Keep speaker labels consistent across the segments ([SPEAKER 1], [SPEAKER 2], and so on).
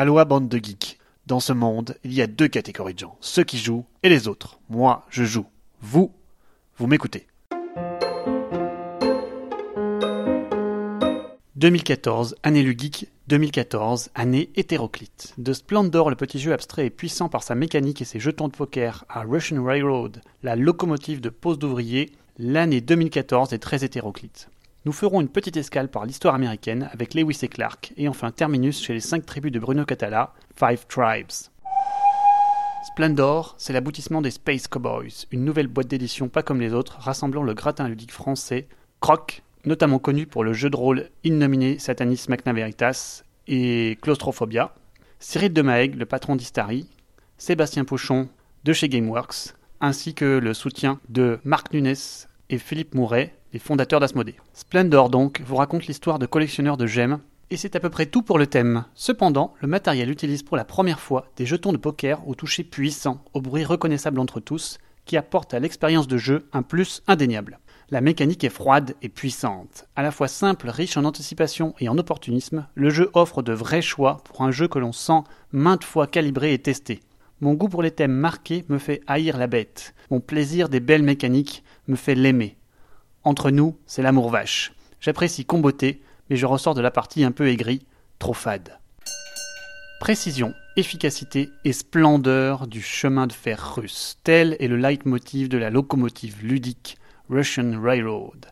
[SPEAKER 1] Aloha bande de geeks. Dans ce monde, il y a deux catégories de gens, ceux qui jouent et les autres. Moi, je joue. Vous, vous m'écoutez. 2014, année lu geek, 2014, année hétéroclite. De Splendor, le petit jeu abstrait et puissant par sa mécanique et ses jetons de poker, à Russian Railroad, la locomotive de pose d'ouvriers, l'année 2014 est très hétéroclite. Nous ferons une petite escale par l'histoire américaine avec Lewis et Clark, et enfin terminus chez les cinq tribus de Bruno Catala, Five Tribes. Splendor, c'est l'aboutissement des Space Cowboys, une nouvelle boîte d'édition pas comme les autres, rassemblant le gratin ludique français, Croc, notamment connu pour le jeu de rôle innominé Satanis Magna Veritas et Claustrophobia, Cyril Demaeg, le patron d'Istari, Sébastien Pochon de chez Gameworks, ainsi que le soutien de Marc Nunes et Philippe Mouret, les fondateurs d'Asmodée. Splendor donc vous raconte l'histoire de collectionneurs de gemmes, et c'est à peu près tout pour le thème. Cependant, le matériel utilise pour la première fois des jetons de poker au toucher puissant, au bruit reconnaissable entre tous, qui apporte à l'expérience de jeu un plus indéniable. La mécanique est froide et puissante. À la fois simple, riche en anticipation et en opportunisme, le jeu offre de vrais choix pour un jeu que l'on sent maintes fois calibré et testé. Mon goût pour les thèmes marqués me fait haïr la bête. Mon plaisir des belles mécaniques me fait l'aimer. Entre nous, c'est l'amour vache. J'apprécie comboter, mais je ressors de la partie un peu aigrie, trop fade. Précision, efficacité et splendeur du chemin de fer russe, tel est le leitmotiv de la locomotive ludique Russian Railroad.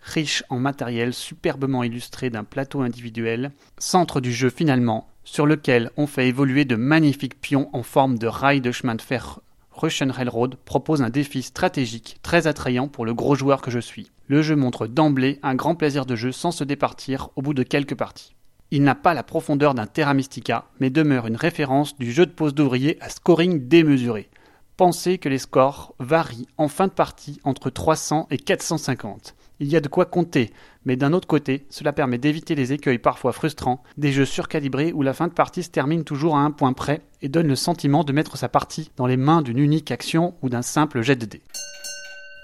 [SPEAKER 1] Riche en matériel superbement illustré d'un plateau individuel, centre du jeu finalement, sur lequel on fait évoluer de magnifiques pions en forme de rails de chemin de fer Russian Railroad propose un défi stratégique très attrayant pour le gros joueur que je suis. Le jeu montre d'emblée un grand plaisir de jeu sans se départir au bout de quelques parties. Il n'a pas la profondeur d'un Terra Mystica, mais demeure une référence du jeu de pose d'ouvrier à scoring démesuré. Pensez que les scores varient en fin de partie entre 300 et 450. Il y a de quoi compter, mais d'un autre côté, cela permet d'éviter les écueils parfois frustrants des jeux surcalibrés où la fin de partie se termine toujours à un point près et donne le sentiment de mettre sa partie dans les mains d'une unique action ou d'un simple jet de dés.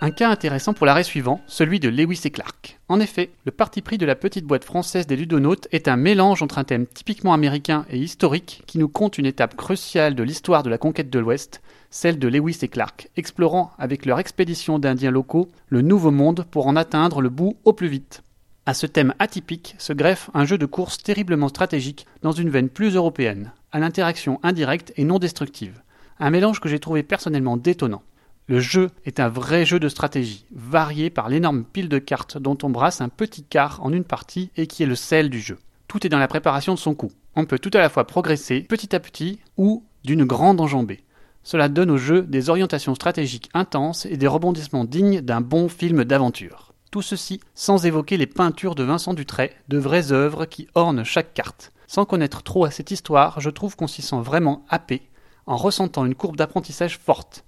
[SPEAKER 1] Un cas intéressant pour l'arrêt suivant, celui de Lewis et Clark. En effet, le parti pris de la petite boîte française des ludonautes est un mélange entre un thème typiquement américain et historique qui nous compte une étape cruciale de l'histoire de la conquête de l'Ouest, celle de Lewis et Clark, explorant avec leur expédition d'indiens locaux le nouveau monde pour en atteindre le bout au plus vite. À ce thème atypique se greffe un jeu de course terriblement stratégique dans une veine plus européenne, à l'interaction indirecte et non destructive. Un mélange que j'ai trouvé personnellement détonnant. Le jeu est un vrai jeu de stratégie, varié par l'énorme pile de cartes dont on brasse un petit quart en une partie et qui est le sel du jeu. Tout est dans la préparation de son coup. On peut tout à la fois progresser petit à petit ou d'une grande enjambée. Cela donne au jeu des orientations stratégiques intenses et des rebondissements dignes d'un bon film d'aventure. Tout ceci sans évoquer les peintures de Vincent Dutray, de vraies œuvres qui ornent chaque carte. Sans connaître trop à cette histoire, je trouve qu'on s'y sent vraiment happé, en ressentant une courbe d'apprentissage forte.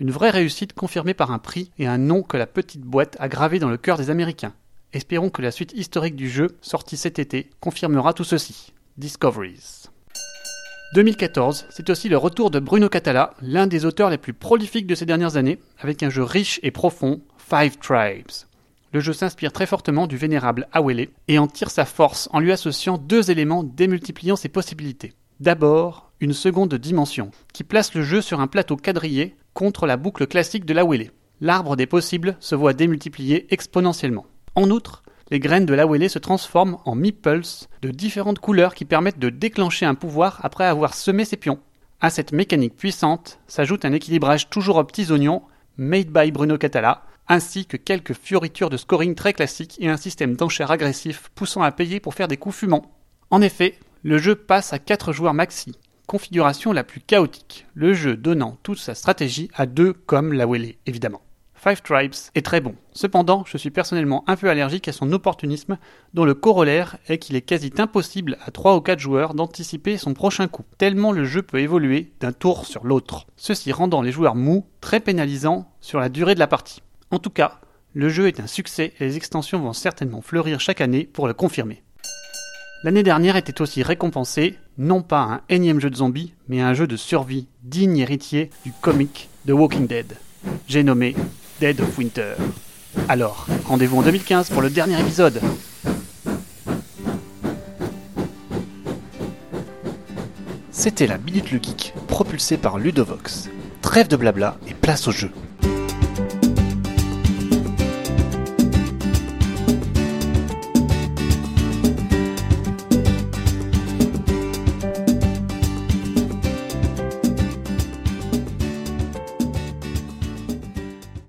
[SPEAKER 1] Une vraie réussite confirmée par un prix et un nom que la petite boîte a gravé dans le cœur des Américains. Espérons que la suite historique du jeu, sortie cet été, confirmera tout ceci. Discoveries. 2014, c'est aussi le retour de Bruno Catala, l'un des auteurs les plus prolifiques de ces dernières années, avec un jeu riche et profond, Five Tribes le jeu s'inspire très fortement du vénérable Awele et en tire sa force en lui associant deux éléments démultipliant ses possibilités. D'abord, une seconde dimension, qui place le jeu sur un plateau quadrillé contre la boucle classique de l'Awele. L'arbre des possibles se voit démultiplié exponentiellement. En outre, les graines de l'Awele se transforment en meeples de différentes couleurs qui permettent de déclencher un pouvoir après avoir semé ses pions. À cette mécanique puissante s'ajoute un équilibrage toujours aux petits oignons, made by Bruno Catala, ainsi que quelques fioritures de scoring très classiques et un système d'enchères agressif poussant à payer pour faire des coups fumants. En effet, le jeu passe à 4 joueurs maxi, configuration la plus chaotique, le jeu donnant toute sa stratégie à deux comme la Wele évidemment. Five Tribes est très bon. Cependant, je suis personnellement un peu allergique à son opportunisme, dont le corollaire est qu'il est quasi impossible à 3 ou 4 joueurs d'anticiper son prochain coup, tellement le jeu peut évoluer d'un tour sur l'autre, ceci rendant les joueurs mous très pénalisants sur la durée de la partie. En tout cas, le jeu est un succès et les extensions vont certainement fleurir chaque année pour le confirmer. L'année dernière était aussi récompensé, non pas un énième jeu de zombies, mais un jeu de survie digne héritier du comic The Walking Dead. J'ai nommé Dead of Winter. Alors, rendez-vous en 2015 pour le dernier épisode. C'était la Minute le Geek, propulsée par Ludovox. Trêve de blabla et place au jeu.